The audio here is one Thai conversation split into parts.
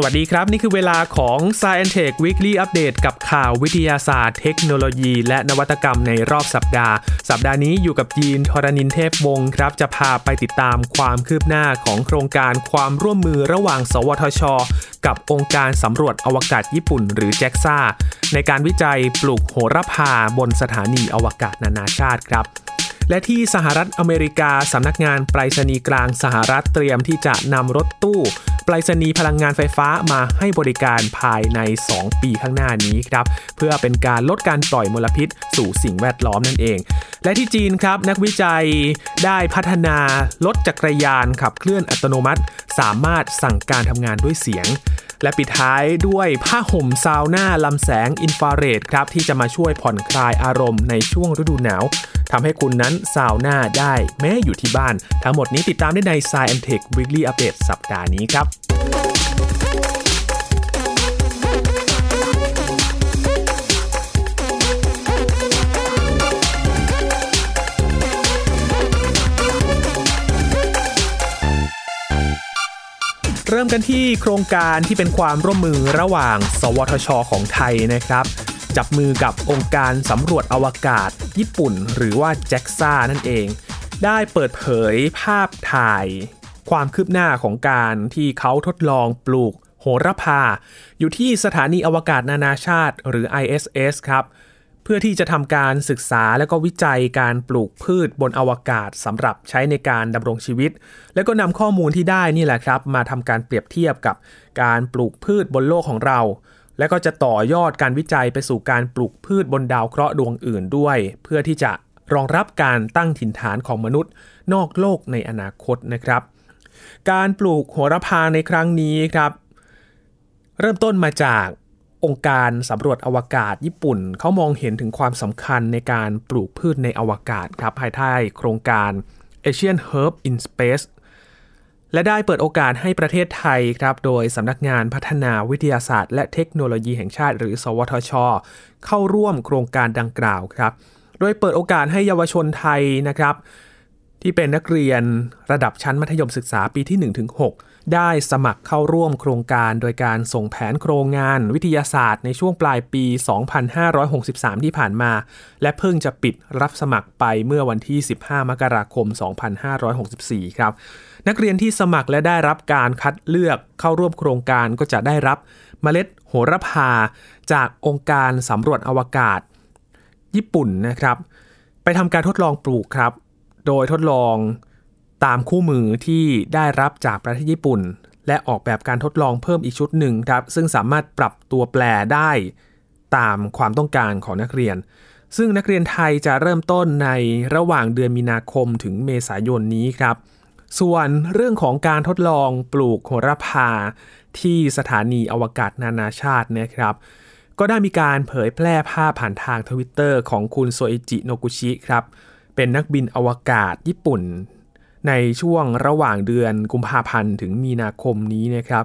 สวัสดีครับ นี่คือเวลาของ Science Tech Weekly Update กับข่าววิทยาศาสตร์ เทคโนโลยี และนวัตกรรมในรอบสัปดาห์ สัปดาห์นี้อยู่กับยีนทรณินเทพวงศ์ครับ จะพาไปติดตามความคืบหน้าของโครงการความร่วมมือระหว่าง สวทชกับองค์การสำรวจอวกาศญี่ปุ่นหรือแจ็กซ่าในการวิจัยปลูกโหระพาบนสถานีอวกาศนานาชาติครับ และที่สหรัฐอเมริกาสำนักงานไปรษณีย์กลางสหรัฐเตรียมที่จะนำรถตู้ไปรษณีย์พลังงานไฟฟ้ามาให้บริการภายใน 2 ปีข้างหน้านี้ครับ เพื่อเป็นการลดการปล่อยมลพิษสู่สิ่งแวดล้อมนั่นเอง และที่จีนครับนักวิจัยได้พัฒนารถจักรยานขับเคลื่อนอัตโนมัติ สามารถสั่งการทำงานด้วยเสียง และปิดท้ายด้วยผ้าห่มซาวน่าลำแสงอินฟราเรดครับที่จะมาช่วยผ่อนคลายอารมณ์ในช่วงฤดูหนาวทำให้คุณนั้นซาวน่าได้แม้อยู่ที่บ้าน ทั้งหมดนี้ติดตามได้ใน Science Tech Weekly Update สัปดาห์นี้ครับ เริ่มกันที่โครงการที่เป็นความร่วมมือระหว่าง สวทช ของไทยนะครับ จับมือกับองค์การสำรวจอวกาศ ญี่ปุ่น หรือว่าแจ็กซ่านั่นเอง ได้เปิดเผยภาพถ่าย ความคืบหน้าของการที่เขาทดลองปลูกโหระพา อยู่ที่สถานีอวกาศนานาชาติ หรือ ISS ครับ เพื่อที่จะทำการศึกษาและก็วิจัยการปลูกพืชบนอวกาศสำหรับใช้ในการดำรงชีวิต และก็นำข้อมูลที่ได้นี่แหละครับ มาทำการเปรียบเทียบกับการปลูกพืชบนโลกของเรา และก็จะต่อยอดการวิจัยไปสู่การปลูกพืชบนดาวเคราะห์ดวงอื่นด้วย เพื่อที่จะรองรับการตั้งถิ่นฐานของมนุษย์ นอกโลกในอนาคตนะครับ การปลูกโหระพาในครั้งนี้ครับ เริ่มต้นมาจาก องค์การสำรวจอวกาศญี่ปุ่น เขามองเห็นถึงความสำคัญในการปลูกพืชในอวกาศครับภายใต้โครงการ Asian Herb in Space และได้เปิดโอกาสให้ประเทศไทยครับ โดยสำนักงานพัฒนาวิทยาศาสตร์ และเทคโนโลยีแห่งชาติ หรือ สวทช เข้าร่วมโครงการดังกล่าวครับ โดยเปิดโอกาสให้เยาวชนไทยนะครับ ที่เป็นนักเรียนระดับชั้นมัธยมศึกษาปีที่ 1-6 ได้สมัครเข้าร่วมโครงการโดยการส่งแผนโครงงานวิทยาศาสตร์ในช่วงปลายปี 2563 ที่ผ่านมา และเพิ่งจะปิดรับสมัครไปเมื่อวันที่ 15 มกราคม 2564 ครับ นักเรียนที่สมัครและได้รับการคัดเลือกเข้าร่วมโครงการก็จะได้รับเมล็ดโหระพา จากองค์การสำรวจอวกาศ ญี่ปุ่นนะครับ ไปทำการทดลองปลูกครับ โดยทดลองตามคู่มือที่ได้รับจากประเทศญี่ปุ่น และออกแบบการทดลองเพิ่มอีกชุดหนึ่งครับ ซึ่งสามารถปรับตัวแปรได้ตามความต้องการของนักเรียน ซึ่งนักเรียนไทยจะเริ่มต้นในระหว่างเดือนมีนาคมถึงเมษายนนี้ครับ ส่วนเรื่องของการทดลองปลูกโหระพาที่สถานีอวกาศนานาชาตินะครับ ก็ได้มีการเผยแพร่ภาพผ่านทางทวิตเตอร์ของคุณโซอิจิโนกุชิครับ เป็นนักบินอวกาศญี่ปุ่น ในช่วงระหว่างเดือนกุมภาพันธ์ถึงมีนาคมนี้นะครับ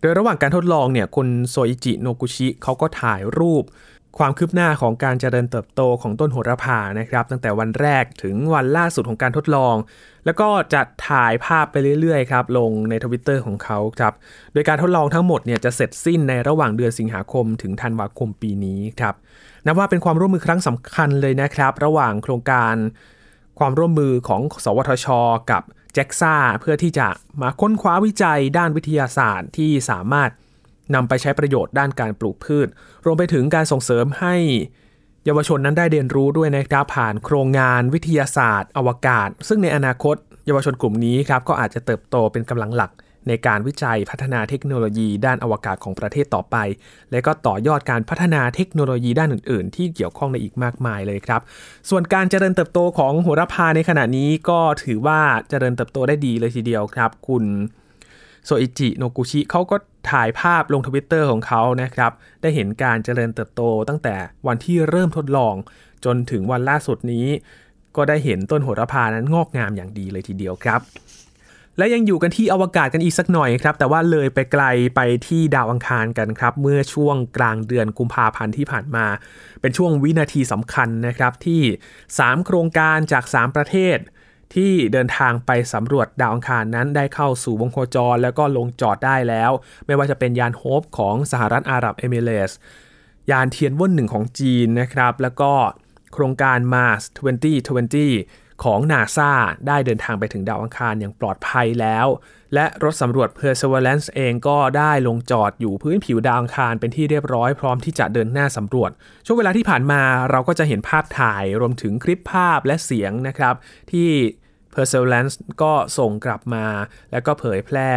โดยระหว่างการทดลองเนี่ยคุณโซอิจิโนกุชิเขาก็ถ่ายรูป ความคืบหน้าของการเจริญเติบโตของต้นโหระพานะครับ ตั้งแต่วันแรกถึงวันล่าสุดของการทดลอง แล้วก็จะถ่ายภาพไปเรื่อยๆครับลงในทวิตเตอร์ของเขาครับโดยการทดลองทั้งหมดเนี่ยจะเสร็จสิ้นในระหว่างเดือนสิงหาคมถึงธันวาคมปีนี้ครับ นับว่าเป็นความร่วมมือครั้งสำคัญเลยนะครับ ระหว่างโครงการความร่วมมือของ สวทช กับแจ็กซ่าเพื่อที่จะมาค้นคว้าวิจัยด้านวิทยาศาสตร์ที่สามารถนำไปใช้ประโยชน์ด้านการปลูกพืช รวมไปถึงการส่งเสริมให้เยาวชนนั้นได้เรียนรู้ด้วยนะครับผ่านโครงงานวิทยาศาสตร์ อวกาศ ซึ่งในอนาคต เยาวชนกลุ่มนี้ครับก็อาจจะเติบโตเป็นกำลังหลัก ในการวิจัยพัฒนาเทคโนโลยีด้านอวกาศของประเทศต่อไป และก็ต่อยอดการพัฒนาเทคโนโลยีด้านอื่น ๆ ที่เกี่ยวข้องในอีกมากมายเลยครับ ส่วนการเจริญเติบโตของโหระพาในขณะนี้ก็ถือว่าเจริญเติบโตได้ดีเลยทีเดียวครับ คุณโซอิจิโนกุชิเขาก็ถ่ายภาพลงทวิตเตอร์ของเขานะครับ ได้เห็นการเจริญเติบโตตั้งแต่วันที่เริ่มทดลอง จนถึงวันล่าสุดนี้ ก็ได้เห็นต้นโหระพานั้นงอกงามอย่างดีเลยทีเดียวครับ และยังอยู่กันที่อวกาศกันอีกสักหน่อยครับ แต่ว่าเลยไปไกลไปที่ดาวอังคารกันครับ เมื่อช่วงกลางเดือนกุมภาพันธ์ที่ผ่านมา เป็นช่วงวินาทีสำคัญนะครับที่ 3 โครงการจาก 3 ประเทศ ที่เดินทางไปสำรวจดาวอังคารนั้นได้เข้าสู่วงโคจร แล้วก็ลงจอดได้แล้ว ไม่ว่าจะเป็นยานโฮปของสหรัฐอาหรับเอมิเรส์ยานเทียนว่นหนึ่งของจีนนะครับแล้วก็โครงการ Mars 2020 ของนาซาได้เดินทางไปถึงดาวอังคารอย่างปลอดภัยแล้ว และรถสำรวจ Perseverance เองก็ได้ลงจอดอยู่พื้นผิวดาวอังคารเป็นที่เรียบร้อยพร้อมที่จะเดินหน้าสำรวจ ช่วงเวลาที่ผ่านมาเราก็จะเห็นภาพถ่ายรวมถึงคลิปภาพและเสียงนะครับที่ Perseverance ก็ส่งกลับมา แล้วก็เผยแพร่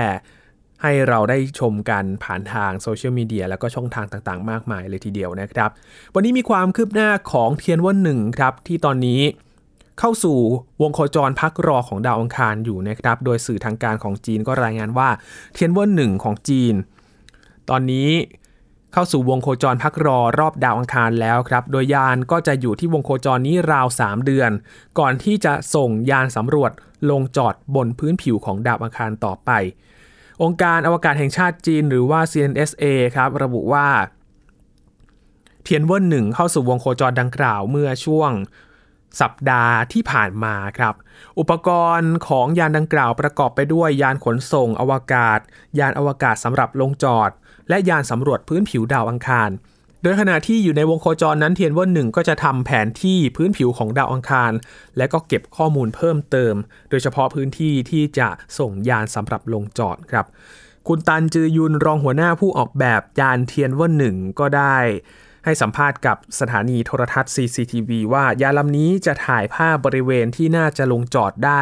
ให้เราได้ชมกันผ่านทางโซเชียลมีเดียแล้วก็ช่องทางต่างๆ มากมายเลยทีเดียวนะครับ วันนี้มีความคืบหน้าของเทียนวันหนึ่งครับที่ตอนนี้ เข้าสู่วงโคจรพักรอของดาวอังคารอยู่นะครับ โดยสื่อทางการของจีนก็รายงานว่าเทียนเวันหนึ่งของจีน ตอนนี้เข้าสู่วงโคจรพักรอรอบดาวอังคารแล้วครับ โดยยานก็จะอยู่ที่วงโคจรนี้ราว 3 เดือน ก่อนที่จะส่งยานสำรวจลงจอดบนพื้นผิวของดาวอังคารต่อไป องค์การอวกาศแห่งชาติจีนหรือว่า CNSA ครับระบุว่าเทียนเวินหนึ่งเข้าสู่วงโคจรดังกล่าวเมื่อช่วง สัปดาห์ที่ผ่านมาครับ อุปกรณ์ของยานดังกล่าวประกอบไปด้วยยานขนส่งอวกาศ ยานอวกาศสำหรับลงจอด และยานสำรวจพื้นผิวดาวอังคาร โดยขณะที่อยู่ในวงโคจรนั้นเทียนว่าหนึ่งก็จะทำแผนที่พื้นผิวของดาวอังคาร และก็เก็บข้อมูลเพิ่มเติม โดยเฉพาะพื้นที่ที่จะส่งยานสำหรับลงจอดครับ คุณตันจือยุนรองหัวหน้าผู้ออกแบบยานเทียนว่าหนึ่งก็ได้ ให้สัมภาษณ์กับสถานีโทรทัศน์ CCTV ว่ายานลำนี้จะถ่ายภาพบริเวณที่น่าจะลงจอดได้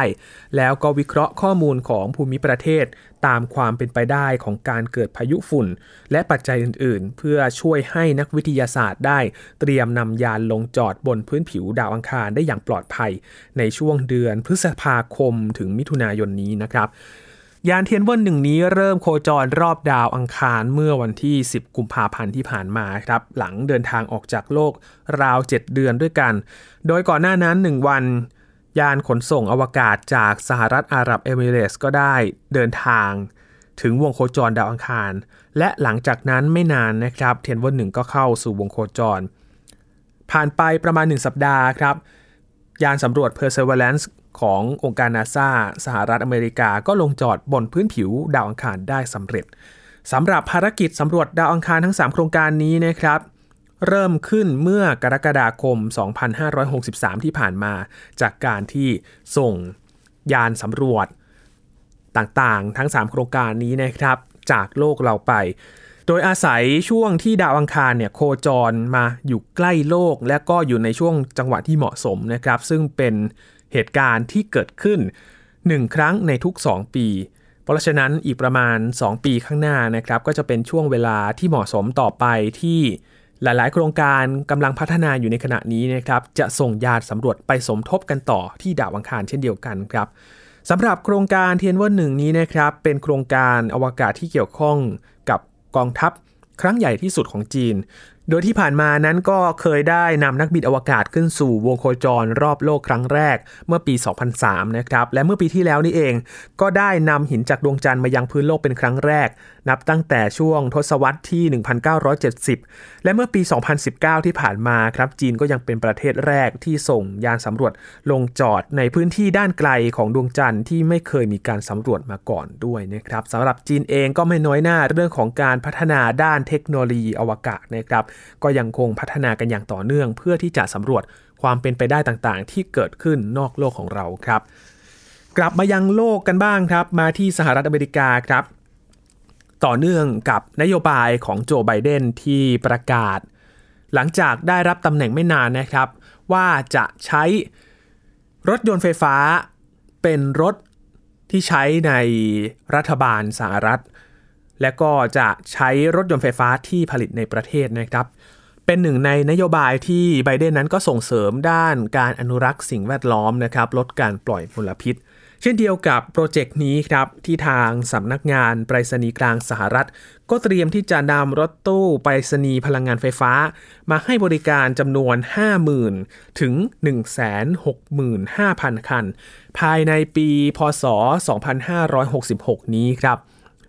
แล้วก็วิเคราะห์ข้อมูลของภูมิประเทศ ตามความเป็นไปได้ของการเกิดพายุฝุ่น และปัจจัยอื่นๆ เพื่อช่วยให้นักวิทยาศาสตร์ได้ เตรียมนำยานลงจอดบนพื้นผิวดาวอังคารได้อย่างปลอดภัย ในช่วงเดือนพฤษภาคมถึงมิถุนายนนี้นะครับ ยานเทียนเวินหนึ่งนี้เริ่มโคจรรอบดาวอังคารเมื่อวันที่ 10 กุมภาพันธ์ที่ผ่านมาครับ หลังเดินทางออกจากโลกราว 7 เดือนด้วยกัน โดยก่อนหน้านั้น 1 วัน ยานขนส่งอวกาศจากสหรัฐอาหรับเอมิเรตส์ก็ได้เดินทางถึงวงโคจรดาวอังคาร และหลังจากนั้นไม่นานนะครับ เทียนเวินหนึ่งก็เข้าสู่วงโคจร ผ่านไปประมาณ 1 สัปดาห์ครับ ยานสำรวจ Perseverance ขององค์การนาซาสหรัฐอเมริกาก็ลงจอดบนพื้นผิวดาวอังคารได้สำเร็จสำหรับภารกิจสำรวจดาวอังคารทั้ง 3 โครงการนี้นะครับ เริ่มขึ้นเมื่อกรกฎาคม 2563 ที่ผ่านมา จากการที่ส่งยานสำรวจต่างๆ ทั้ง 3 โครงการนี้นะครับ จากโลกเราไป โดยอาศัยช่วงที่ดาวอังคารเนี่ยโคจรมาอยู่ใกล้โลก และก็อยู่ในช่วงจังหวะที่เหมาะสมนะครับ ซึ่งเป็น เหตุการณ์ที่เกิดขึ้น 1 ครั้งในทุก 2 ปี เพราะฉะนั้นอีกประมาณ 2 ปีข้างหน้านะครับก็จะเป็นช่วงเวลาที่เหมาะสมต่อไปที่หลาย ๆ โครงการกำลังพัฒนาอยู่ในขณะนี้นะครับจะส่งยานสำรวจไปสมทบกันต่อที่ดาวอังคารเช่นเดียวกันครับสำหรับโครงการเทียนว่าหนึ่งนี้นะครับเป็นโครงการอวกาศที่เกี่ยวข้องกับกองทัพครั้งใหญ่ที่สุดของจีน โดยที่ผ่านมานั้นก็เคยได้นำนักบินอวกาศขึ้นสู่วงโคจรรอบโลกครั้งแรกเมื่อปี 2003 นะครับและเมื่อปีที่แล้วนี่เอง ก็ได้นำหินจากดวงจันทร์มายังพื้นโลกเป็นครั้งแรก นับตั้งแต่ช่วงทศวรรษที่ 1970 และเมื่อปี 2019 ที่ผ่านมาครับจีนก็ยังเป็นประเทศแรกที่ส่งยานสำรวจลงจอดในพื้นที่ด้านไกลของดวงจันทร์ที่ไม่เคยมีการสำรวจมาก่อนด้วยนะครับสำหรับจีนเองก็ไม่น้อยหน้าเรื่องของการพัฒนาด้านเทคโนโลยีอวกาศนะครับก็ยังคงพัฒนากันอย่างต่อเนื่อง เพื่อที่จะสำรวจความเป็นไปได้ต่างๆ ที่เกิดขึ้นนอกโลกของเราครับ กลับมายังโลกกันบ้างครับ มาที่สหรัฐอเมริกาครับ ต่อเนื่องกับนโยบายของโจไบเดนที่ประกาศ หลังจากได้รับตำแหน่งไม่นานนะครับ ว่าจะใช้รถยนต์ไฟฟ้าเป็นรถที่ใช้ในรัฐบาลสหรัฐ และก็จะใช้รถยนต์ไฟฟ้าที่ผลิตในประเทศนะครับ เป็นหนึ่งในนโยบายที่ไบเดนนั้นก็ส่งเสริมด้านการอนุรักษ์สิ่งแวดล้อมนะครับ ลดการปล่อยมลพิษ เช่นเดียวกับโปรเจกต์นี้ครับที่ทางสำนักงานไปรษณีย์กลางสหรัฐ ก็เตรียมที่จะนำรถตู้ไปรษณีย์พลังงานไฟฟ้า มาให้บริการจำนวน 50,000 ถึง 165,000 คัน ภายในปี พศ 2566 นี้ครับ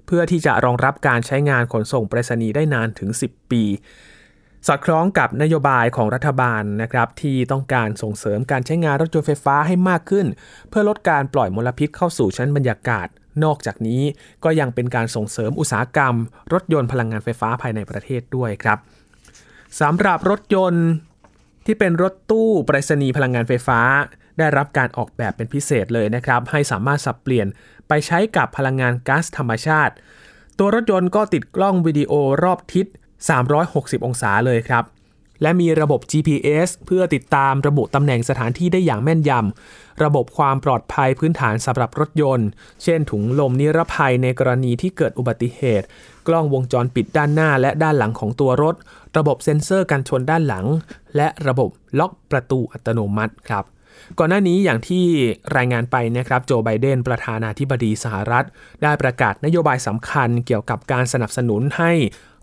เพื่อที่จะรองรับการใช้งานขนส่งไปรษณีย์ได้นานถึง 10 ปี สอดคล้องกับนโยบายของรัฐบาลนะครับที่ต้องการส่งเสริมการใช้งานรถยนต์ไฟฟ้าให้มากขึ้น เพื่อลดการปล่อยมลพิษเข้าสู่ชั้นบรรยากาศ นอกจากนี้ก็ยังเป็นการส่งเสริมอุตสาหกรรม รถยนต์พลังงานไฟฟ้าภายในประเทศด้วยครับสำหรับรถยนต์ที่เป็นรถตู้ไปรษณีย์พลังงานไฟฟ้า ได้รับการออกแบบเป็นพิเศษเลยนะครับ ให้สามารถสับเปลี่ยน ไปใช้กับพลังงานก๊าซธรรมชาติ ตัวรถยนต์ก็ติดกล้องวิดีโอรอบทิศ 360 องศาเลยครับ และมีระบบ GPS เพื่อติดตามระบุตำแหน่งสถานที่ได้อย่างแม่นยำ ระบบความปลอดภัยพื้นฐานสำหรับรถยนต์ เช่นถุงลมนิรภัยในกรณีที่เกิดอุบัติเหตุ กล้องวงจรปิดด้านหน้าและด้านหลังของตัวรถ ระบบเซ็นเซอร์กันชนด้านหลัง และระบบล็อกประตูอัตโนมัติครับ ก่อนหน้านี้อย่างที่รายงานไปนะครับโจไบเดนประธานาธิบดีสหรัฐ ได้ประกาศนโยบายสำคัญเกี่ยวกับการสนับสนุนให้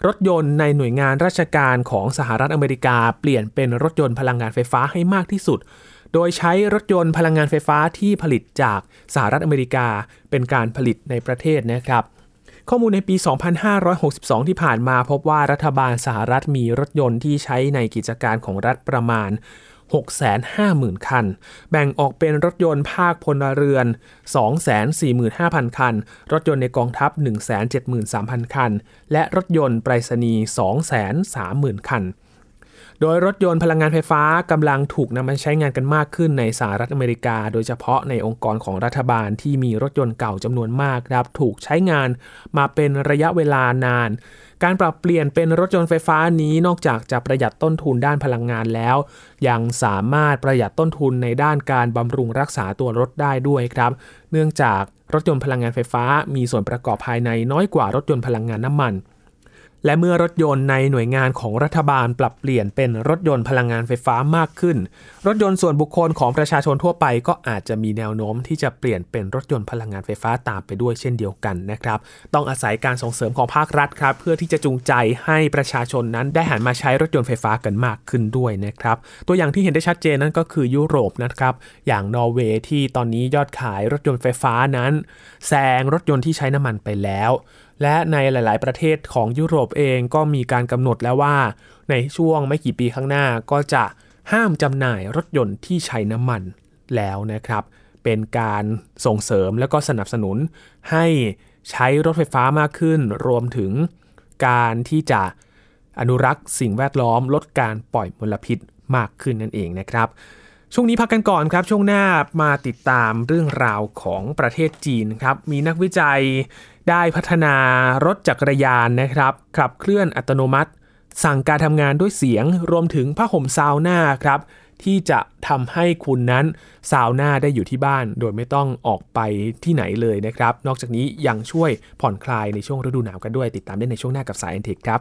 รถยนต์ในหน่วยงานราชการของสหรัฐอเมริกา เปลี่ยนเป็นรถยนต์พลังงานไฟฟ้าให้มากที่สุด โดยใช้รถยนต์พลังงานไฟฟ้าที่ผลิตจากสหรัฐอเมริกา เป็นการผลิตในประเทศนะครับข้อมูลในปี 2562 ที่ผ่านมาพบว่ารัฐบาลสหรัฐมีรถยนต์ที่ใช้ในกิจการของรัฐประมาณ 650,000 คัน แบ่งออกเป็นรถยนต์ภาคพลเรือน 245,000 คัน รถยนต์ในกองทัพ 173,000 คัน และรถยนต์ไปรษณีย์230,000 คัน โดยรถยนต์พลังงานไฟฟ้ากำลังถูกนำมาใช้งานกันมากขึ้นในสหรัฐอเมริกา โดยเฉพาะในองค์กรของรัฐบาลที่มีรถยนต์เก่าจำนวนมากครับถูกใช้งานมาเป็นระยะเวลานาน การปรับเปลี่ยนเป็นรถยนต์ไฟฟ้านี้นอกจากจะประหยัดต้นทุนด้านพลังงานแล้ว ยังสามารถประหยัดต้นทุนในด้านการบำรุงรักษาตัวรถได้ด้วยครับ เนื่องจากรถยนต์พลังงานไฟฟ้ามีส่วนประกอบภายในน้อยกว่ารถยนต์พลังงานน้ำมัน และเมื่อรถยนต์ในหน่วยงานของรัฐบาลปรับเปลี่ยนเป็นรถยนต์พลังงานไฟฟ้ามากขึ้น รถยนต์ส่วนบุคคลของประชาชนทั่วไป ก็อาจจะมีแนวโน้มที่จะเปลี่ยนเป็นรถยนต์พลังงานไฟฟ้าตามไปด้วยเช่นเดียวกันนะครับ ต้องอาศัยการส่งเสริมของภาครัฐครับ เพื่อที่จะจูงใจให้ประชาชนนั้นได้หันมาใช้รถยนต์ไฟฟ้ากันมากขึ้นด้วยนะครับ ตัวอย่างที่เห็นได้ชัดเจนนั่นก็คือยุโรปนะครับอย่างนอร์เวย์ที่ตอนนี้ยอดขายรถยนต์ไฟฟ้านั้นแซงรถยนต์ที่ใช้น้ำมันไปแล้ว และในหลาย ๆ ประเทศของยุโรปเองก็มีการกำหนดแล้วว่า ในช่วงไม่กี่ปีข้างหน้าก็จะห้ามจำหน่ายรถยนต์ที่ใช้น้ำมันแล้วนะครับ เป็นการส่งเสริมและก็สนับสนุนให้ใช้รถไฟฟ้ามากขึ้น รวมถึงการที่จะอนุรักษ์สิ่งแวดล้อมลดการปล่อยมลพิษมากขึ้นนั่นเองนะครับ ช่วงนี้พักกันก่อนครับ ช่วงหน้ามาติดตามเรื่องราวของประเทศจีนครับ มีนักวิจัย ได้พัฒนารถจักรยานนะครับ ขับเคลื่อนอัตโนมัติ สั่งการทำงานด้วยเสียง รวมถึงผ้าห่มซาวน่าครับ ที่จะทำให้คุณนั้นซาวน่าได้อยู่ที่บ้าน โดยไม่ต้องออกไปที่ไหนเลยนะครับ นอกจากนี้ยังช่วยผ่อนคลายในช่วงฤดูหนาวกันด้วย ติดตามได้ในช่วงหน้ากับสายเอนเทคครับ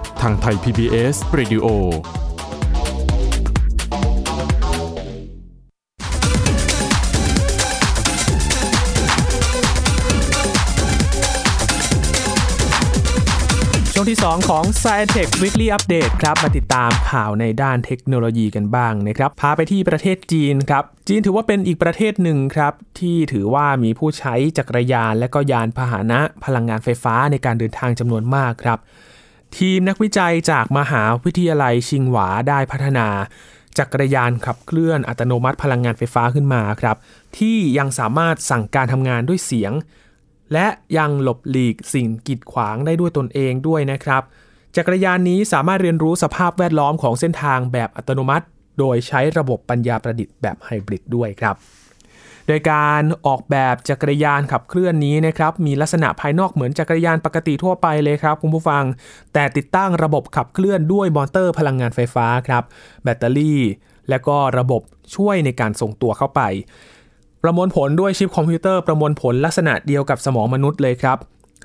ทางไทย PBS Radio ช่วงที่ 2 ของ s c i e n t e c h Weekly Update ครับ มาติดตามข่าวในด้านเทคโนโลยีกันบ้างนะครับ พาไปที่ประเทศจีนครับ จีนถือว่าเป็นอีกประเทศหนึ่งครับ ที่ถือว่ามีผู้ใช้จักรยานและก็ยานพาหนะพลังงานไฟฟ้าในการเดินทางจำนวนมากครับ ทีมนักวิจัยจากมหาวิทยาลัยชิงหวาได้พัฒนาจักรยานขับเคลื่อนอัตโนมัติพลังงานไฟฟ้าขึ้นมาครับ ที่ยังสามารถสั่งการทำงานด้วยเสียง และยังหลบหลีกสิ่งกีดขวางได้ด้วยตนเองด้วยนะครับ จักรยานนี้สามารถเรียนรู้สภาพแวดล้อมของเส้นทางแบบอัตโนมัติ โดยใช้ระบบปัญญาประดิษฐ์แบบไฮบริดด้วยครับ โดยการออกแบบจักรยานขับเคลื่อนนี้นะครับมีลักษณะภายนอกเหมือนจักรยานปกติทั่วไปเลยครับคุณผู้ฟัง แต่ติดตั้งระบบขับเคลื่อนด้วยมอเตอร์พลังงานไฟฟ้าครับแบตเตอรี่ และก็ระบบช่วยในการส่งตัวเข้าไป ประมวลผลด้วยชิปคอมพิวเตอร์ประมวลผลลักษณะเดียวกับสมองมนุษย์เลยครับ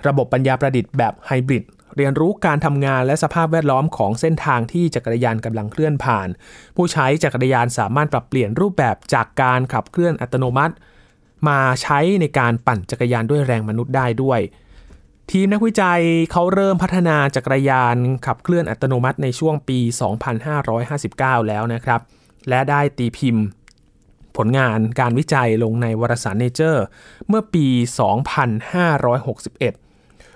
ระบบปัญญาประดิษฐ์แบบไฮบริด เรียนรู้การทำงานและสภาพแวดล้อมของเส้นทางที่จักรยานกำลังเคลื่อนผ่าน ผู้ใช้จักรยานสามารถปรับเปลี่ยนรูปแบบจากการขับเคลื่อนอัตโนมัติ มาใช้ในการปั่นจักรยานด้วยแรงมนุษย์ได้ด้วย ทีมนักวิจัยเขาเริ่มพัฒนาจักรยานขับเคลื่อนอัตโนมัติในช่วงปี 2559 แล้วนะครับ และได้ตีพิมพ์ ผลงานการวิจัยลงในวารสาร Nature เมื่อปี 2561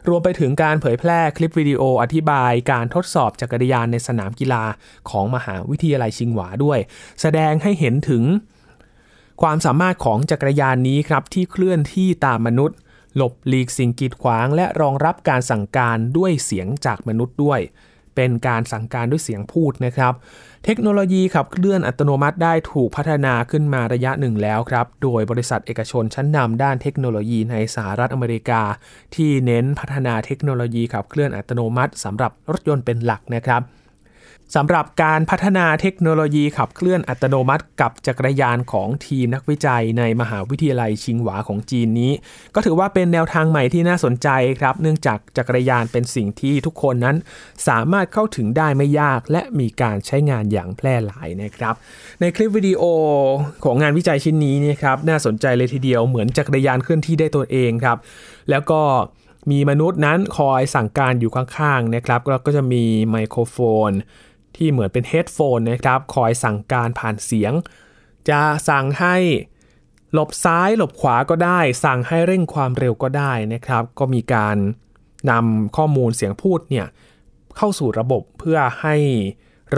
รวมไปถึงการเผยแพร่คลิปวิดีโออธิบายการทดสอบจักรยานในสนามกีฬาของมหาวิทยาลัยชิงหวาด้วย แสดงให้เห็นถึงความสามารถของจักรยานนี้ครับที่เคลื่อนที่ตามมนุษย์ หลบหลีกสิ่งกีดขวาง และรองรับการสั่งการด้วยเสียงจากมนุษย์ด้วย เป็นการสั่งการด้วยเสียงพูดนะครับ เทคโนโลยีขับเคลื่อนอัตโนมัติได้ถูกพัฒนาขึ้นมาระยะหนึ่งแล้วครับ โดยบริษัทเอกชนชั้นนำด้านเทคโนโลยีในสหรัฐอเมริกา ที่เน้นพัฒนาเทคโนโลยีขับเคลื่อนอัตโนมัติสำหรับรถยนต์เป็นหลักนะครับ สำหรับการพัฒนาเทคโนโลยีขับเคลื่อนอัตโนมัติกับจักรยานของทีมนักวิจัยในมหาวิทยาลัยชิงหวาของจีนนี้ ก็ถือว่าเป็นแนวทางใหม่ที่น่าสนใจครับ เนื่องจากจักรยานเป็นสิ่งที่ทุกคนนั้น สามารถเข้าถึงได้ไม่ยาก และมีการใช้งานอย่างแพร่หลายนะครับ ในคลิปวิดีโอของงานวิจัยชิ้นนี้นี่ครับน่าสนใจเลยทีเดียวเหมือนจักรยานเคลื่อนที่ได้ตัวเองครับ แล้วก็มีมนุษย์นั้นคอยสั่งการอยู่ข้างๆนะครับแล้วก็จะมีไมโครโฟน ที่เหมือนเป็นเฮดโฟนนะครับคอยสั่งการผ่านเสียง จะสั่งให้หลบซ้ายหลบขวาก็ได้ สั่งให้เร่งความเร็วก็ได้นะครับ ก็มีการนำข้อมูลเสียงพูดเนี่ยเข้าสู่ระบบเพื่อให้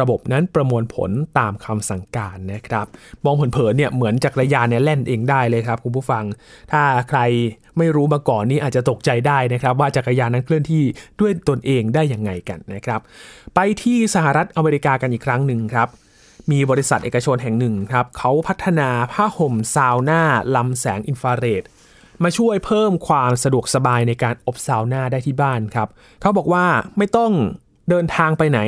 ระบบนั้นประมวลผลตามคำสั่งการนะครับ มองเผินๆเนี่ยเหมือนจักรยานเนี่ยแล่นเองได้เลยครับคุณผู้ฟัง ถ้าใครไม่รู้มาก่อนนี้อาจจะตกใจได้นะครับว่าจักรยานนั้นเคลื่อนที่ด้วยตนเองได้ยังไงกันนะครับ ไปที่สหรัฐอเมริกากันอีกครั้งหนึ่งครับมีบริษัทเอกชนแห่งหนึ่งครับเขาพัฒนาผ้าห่มซาวน่าลำแสงอินฟราเรดมาช่วยเพิ่มความสะดวกสบายในการอบซาวน่าได้ที่บ้านครับเขาบอกว่าไม่ต้อง เดินทางไปไหน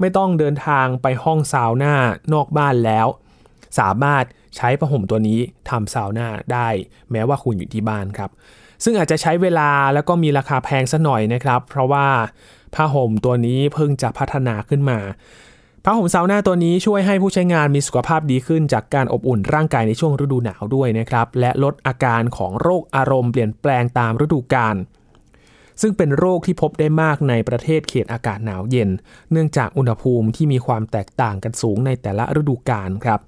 ไม่ต้องเดินทางไปห้องซาวน่านอกบ้านแล้ว สามารถใช้ผ้าห่มตัวนี้ทำซาวน่าได้ แม้ว่าคุณอยู่ที่บ้านครับ ซึ่งอาจจะใช้เวลาแล้วก็มีราคาแพงสักหน่อยนะครับ เพราะว่าผ้าห่มตัวนี้เพิ่งจะพัฒนาขึ้นมาผ้าห่มซาวน่าตัวนี้ช่วยให้ผู้ใช้งานมีสุขภาพดีขึ้นจากการอบอุ่นร่างกายในช่วงฤดูหนาวด้วยนะครับ และลดอาการของโรคอารมณ์เปลี่ยนแปลงตามฤดูกาล ซึ่งเป็นโรคที่พบได้มากในประเทศเขตอากาศหนาวเย็น เนื่องจากอุณหภูมิที่มีความแตกต่างกันสูงในแต่ละฤดูกาลครับ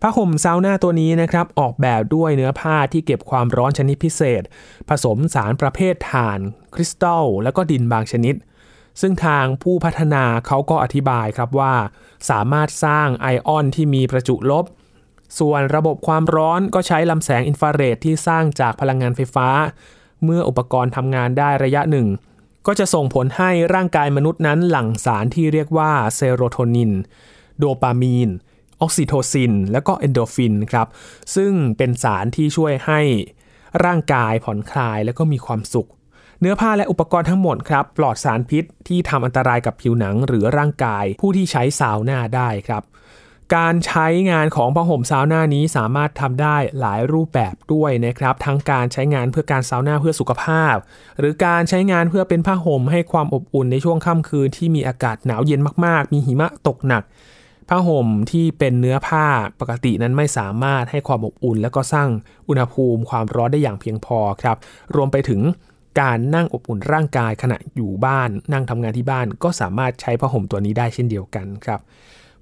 ผ้าห่มซาวน่าตัวนี้นะครับออกแบบด้วยเนื้อผ้าที่เก็บความร้อนชนิดพิเศษ ผสมสารประเภทถ่าน คริสตัล และก็ดินบางชนิด ซึ่งทางผู้พัฒนาเขาก็อธิบายครับว่า สามารถสร้างไอออนที่มีประจุลบ ส่วนระบบความร้อนก็ใช้ลำแสงอินฟราเรดที่สร้างจากพลังงานไฟฟ้า เมื่ออุปกรณ์ทำงานได้ระยะหนึ่ง ก็จะส่งผลให้ร่างกายมนุษย์นั้นหลั่งสารที่เรียกว่าเซโรโทนิน โดปามีน ออกซิโทซิน และก็เอนโดฟินครับ ซึ่งเป็นสารที่ช่วยให้ร่างกายผ่อนคลายและก็มีความสุข เนื้อผ้าและอุปกรณ์ทั้งหมดครับ ปลอดสารพิษที่ทำอันตรายกับผิวหนังหรือร่างกายผู้ที่ใช้ซาวน่าได้ครับ การใช้งานของผ้าห่มซาวน่านี้สามารถทำได้หลายรูปแบบด้วยนะครับ ทั้งการใช้งานเพื่อการซาวน่าเพื่อสุขภาพ หรือการใช้งานเพื่อเป็นผ้าห่มให้ความอบอุ่นในช่วงค่ำคืนที่มีอากาศหนาวเย็นมากๆ มีหิมะตกหนักผ้าห่มที่เป็นเนื้อผ้าปกตินั้นไม่สามารถให้ความอบอุ่น และก็สร้างอุณหภูมิความร้อนได้อย่างเพียงพอครับ รวมไปถึงการนั่งอบอุ่นร่างกายขณะอยู่บ้าน นั่งทำงานที่บ้านก็สามารถใช้ผ้าห่มตัวนี้ได้เช่นเดียวกันครับ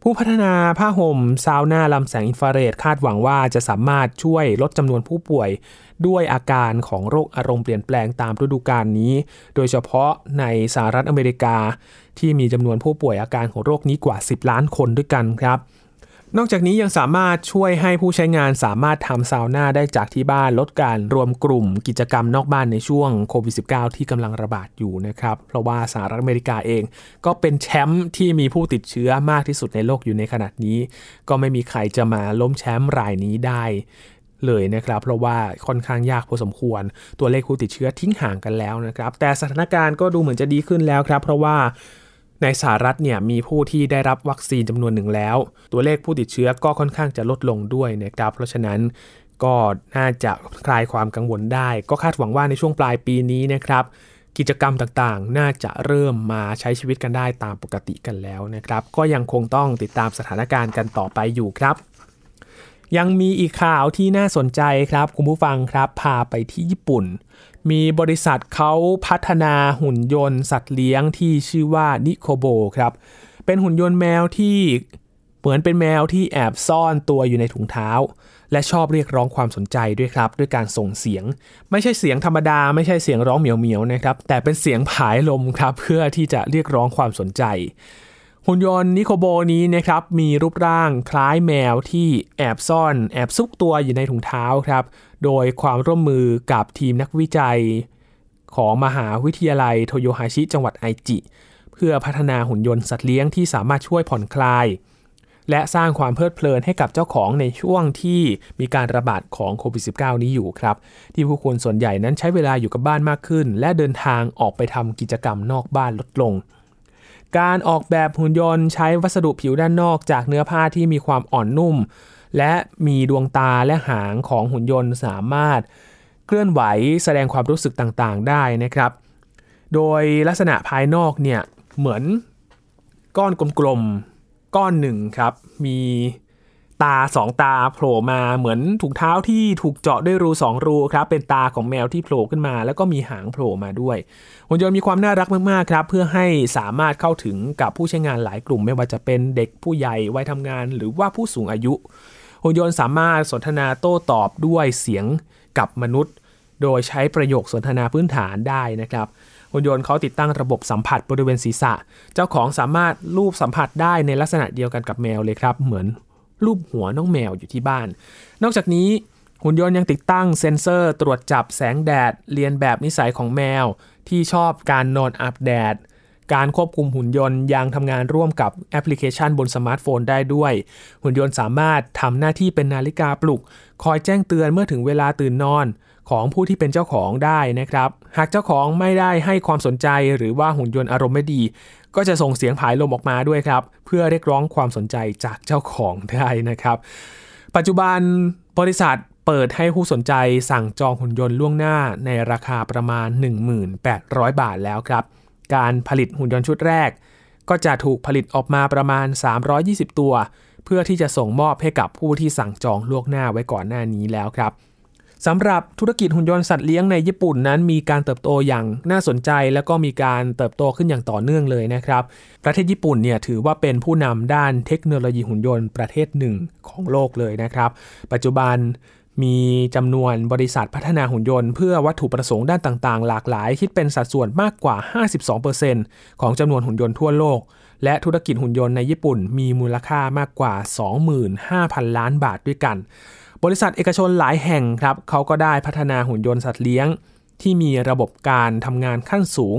ผู้พัฒนาผ้าห่มซาวน่าลำแสงอินฟราเรดคาดหวังว่าจะสามารถช่วยลดจำนวนผู้ป่วยด้วยอาการของโรคอารมณ์เปลี่ยนแปลงตามฤดูกาลนี้ โดยเฉพาะในสหรัฐอเมริกา ที่มีจำนวนผู้ป่วยอาการของโรคนี้กว่า 10 ล้านคนด้วยกันครับ นอกจากนี้ยังสามารถช่วยให้ผู้ใช้งานสามารถทำซาวน่าได้จากที่บ้านลดการรวมกลุ่มกิจกรรมนอกบ้านในช่วงโควิด -19 ที่กำลังระบาดอยู่นะครับ เพราะว่าสหรัฐอเมริกาเองก็เป็นแชมป์ที่มีผู้ติดเชื้อมากที่สุดในโลกอยู่ในขณะนี้ ก็ไม่มีใครจะมาล้มแชมป์รายนี้ได้เลยนะครับ เพราะว่าค่อนข้างยากพอสมควร ตัวเลขผู้ติดเชื้อทิ้งห่างกันแล้วนะครับ แต่สถานการณ์ก็ดูเหมือนจะดีขึ้นแล้วครับ เพราะว่า ในสหรัฐเนี่ยมีผู้ที่ได้รับวัคซีนจำนวนหนึ่งแล้ว ตัวเลขผู้ติดเชื้อก็ค่อนข้างจะลดลงด้วยนะครับ เพราะฉะนั้นก็น่าจะคลายความกังวลได้ ก็คาดหวังว่าในช่วงปลายปีนี้นะครับ กิจกรรมต่างๆ น่าจะเริ่มมาใช้ชีวิตกันได้ตามปกติกันแล้วนะครับ ก็ยังคงต้องติดตามสถานการณ์กันต่อไปอยู่ครับ ยังมีอีกข่าวที่น่าสนใจครับคุณผู้ฟังครับพาไปที่ญี่ปุ่น มีบริษัทเขาพัฒนาหุ่นยนต์สัตว์เลี้ยงที่ชื่อว่านิโคโบครับ เป็นหุ่นยนต์แมวที่เหมือนเป็นแมวที่แอบซ่อนตัวอยู่ในถุงเท้า และชอบเรียกร้องความสนใจด้วยครับ ด้วยการส่งเสียง ไม่ใช่เสียงธรรมดา ไม่ใช่เสียงร้องเหมียวเหมียวๆนะครับ แต่เป็นเสียงผายลมครับเพื่อที่จะเรียกร้องความสนใจ หุ่นยนต์นิโคโบนี้นะครับมีรูปร่างคล้ายแมวที่แอบซ่อนแอบซุกตัวอยู่ในถุงเท้าครับ โดยความร่วมมือกับทีมนักวิจัย ของมหาวิทยาลัยโทโยฮาชิจังหวัดไอจิ เพื่อพัฒนาหุ่นยนต์สัตว์เลี้ยงที่สามารถช่วยผ่อนคลาย และสร้างความเพลิดเพลินให้กับเจ้าของในช่วงที่มีการระบาดของโควิด -19 นี้อยู่ครับ ที่ผู้คนส่วนใหญ่นั้นใช้เวลาอยู่กับบ้านมากขึ้น และเดินทางออกไปทำกิจกรรมนอกบ้านลดลง การออกแบบหุ่นยนต์ใช้วัสดุผิวด้านนอกจากเนื้อผ้าที่มีความอ่อนนุ่ม และมีดวงตาและหางของหุ่นยนต์สามารถเคลื่อนไหวแสดงความรู้สึกต่างๆ ได้นะครับ โดยลักษณะภายนอกเนี่ยเหมือนก้อนกลมๆก้อนหนึ่งครับ มี ตาสองตาโผล่มาเหมือนถุงเท้าที่ถูกเจาะด้วยรูสองรูครับเป็นตาของแมวที่โผล่ขึ้นมา แล้วก็มีหางโผล่มาด้วยหุ่นยนต์มีความน่ารักมากๆครับเพื่อให้สามารถเข้าถึงกับผู้ใช้งานหลายกลุ่ม ไม่ว่าจะเป็นเด็กผู้ใหญ่วัยทำงาน หรือว่าผู้สูงอายุหุ่นยนต์สามารถสนทนาโต้ตอบด้วยเสียงกับมนุษย์ โดยใช้ประโยคสนทนาพื้นฐานได้นะครับหุ่นยนต์เขาติดตั้งระบบสัมผัสบริเวณศีรษะ เจ้าของสามารถลูบสัมผัสได้ในลักษณะเดียวกันกับแมวเลยครับ เหมือน รูปหัวน้องแมวอยู่ที่บ้าน นอกจากนี้หุ่นยนต์ยังติดตั้งเซ็นเซอร์ตรวจจับแสงแดด เรียนแบบนิสัยของแมว ที่ชอบการนอนอาบแดด การควบคุมหุ่นยนต์ยังทำงานร่วมกับแอปพลิเคชันบนสมาร์ทโฟนได้ด้วย หุ่นยนต์สามารถทำหน้าที่เป็นนาฬิกาปลุก คอยแจ้งเตือนเมื่อถึงเวลาตื่นนอนของผู้ที่เป็นเจ้าของได้นะครับ หากเจ้าของไม่ได้ให้ความสนใจหรือว่าหุ่นยนต์อารมณ์ไม่ดี ก็จะส่งเสียงผายลมออกมาด้วยครับ เพื่อเรียกร้องความสนใจจากเจ้าของได้นะครับ ปัจจุบันบริษัทเปิดให้ผู้สนใจสั่งจองหุ่นยนต์ล่วงหน้าในราคาประมาณ 1800 บาทแล้วครับ การผลิตหุ่นยนต์ชุดแรก ก็จะถูกผลิตออกมาประมาณ 320 ตัว เพื่อที่จะส่งมอบให้กับผู้ที่สั่งจองล่วงหน้าไว้ก่อนหน้านี้แล้วครับ สำหรับธุรกิจหุ่นยนต์สัตว์เลี้ยงในญี่ปุ่นนั้นมีการเติบโตอย่างน่าสนใจ แล้วก็มีการเติบโตขึ้นอย่างต่อเนื่องเลยนะครับ ประเทศญี่ปุ่นเนี่ยถือว่าเป็นผู้นำด้านเทคโนโลยีหุ่นยนต์ประเทศหนึ่งของโลกเลยนะครับ ปัจจุบันมีจำนวนบริษัทพัฒนาหุ่นยนต์เพื่อวัตถุประสงค์ด้านต่างๆ หลากหลาย คิดเป็นสัดส่วนมากกว่า 52%ของจำนวนหุ่นยนต์ทั่วโลก และธุรกิจหุ่นยนต์ในญี่ปุ่นมีมูลค่ามากกว่า 25,000 ล้านบาทด้วยกัน บริษัทเอกชนหลายแห่งครับเขาก็ได้พัฒนาหุ่นยนต์สัตว์เลี้ยง ที่มีระบบการทำงานขั้นสูง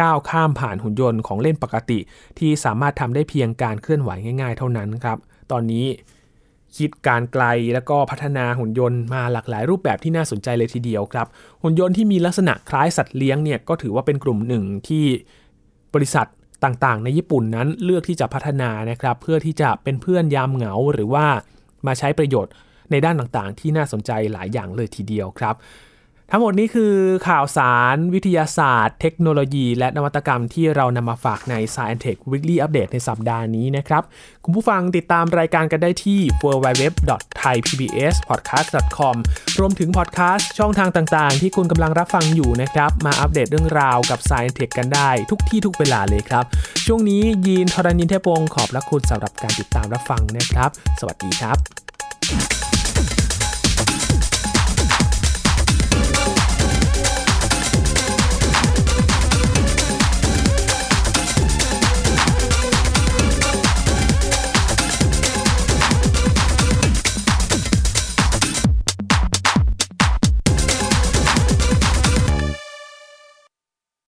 ก้าวข้ามผ่านหุ่นยนต์ของเล่นปกติ ที่สามารถทำได้เพียงการเคลื่อนไหวง่าย ๆ เท่านั้นครับ ตอนนี้คิดการไกลแล้วก็พัฒนาหุ่นยนต์มาหลากหลายรูปแบบที่น่าสนใจเลยทีเดียวครับ หุ่นยนต์ที่มีลักษณะคล้ายสัตว์เลี้ยงเนี่ยก็ถือว่าเป็นกลุ่มหนึ่งที่บริษัทต่างๆ ในญี่ปุ่นนั้นเลือกที่จะพัฒนานะครับ เพื่อที่จะเป็นเพื่อนยามเหงาหรือว่ามาใช้ประโยชน์ ในด้านต่างๆ ที่น่าสนใจหลายอย่างเลยทีเดียวครับ ทั้งหมดนี้คือข่าวสารวิทยาศาสตร์ เทคโนโลยี และนวัตกรรมที่เรานำมาฝากใน Science Tech Weekly Update ในสัปดาห์นี้นะครับ คุณผู้ฟังติดตามรายการกันได้ที่ www.thaipbspodcast.com รวมถึงพอดแคสต์ช่องทางต่างๆ ที่คุณกำลังรับฟังอยู่นะครับ มาอัปเดตเรื่องราวกับ Science Tech กันได้ทุกที่ทุกเวลาเลยครับ ช่วงนี้ยีนทรณินเทพวงศ์ขอบพระคุณสำหรับการติดตามรับฟังนะครับ สวัสดีครับ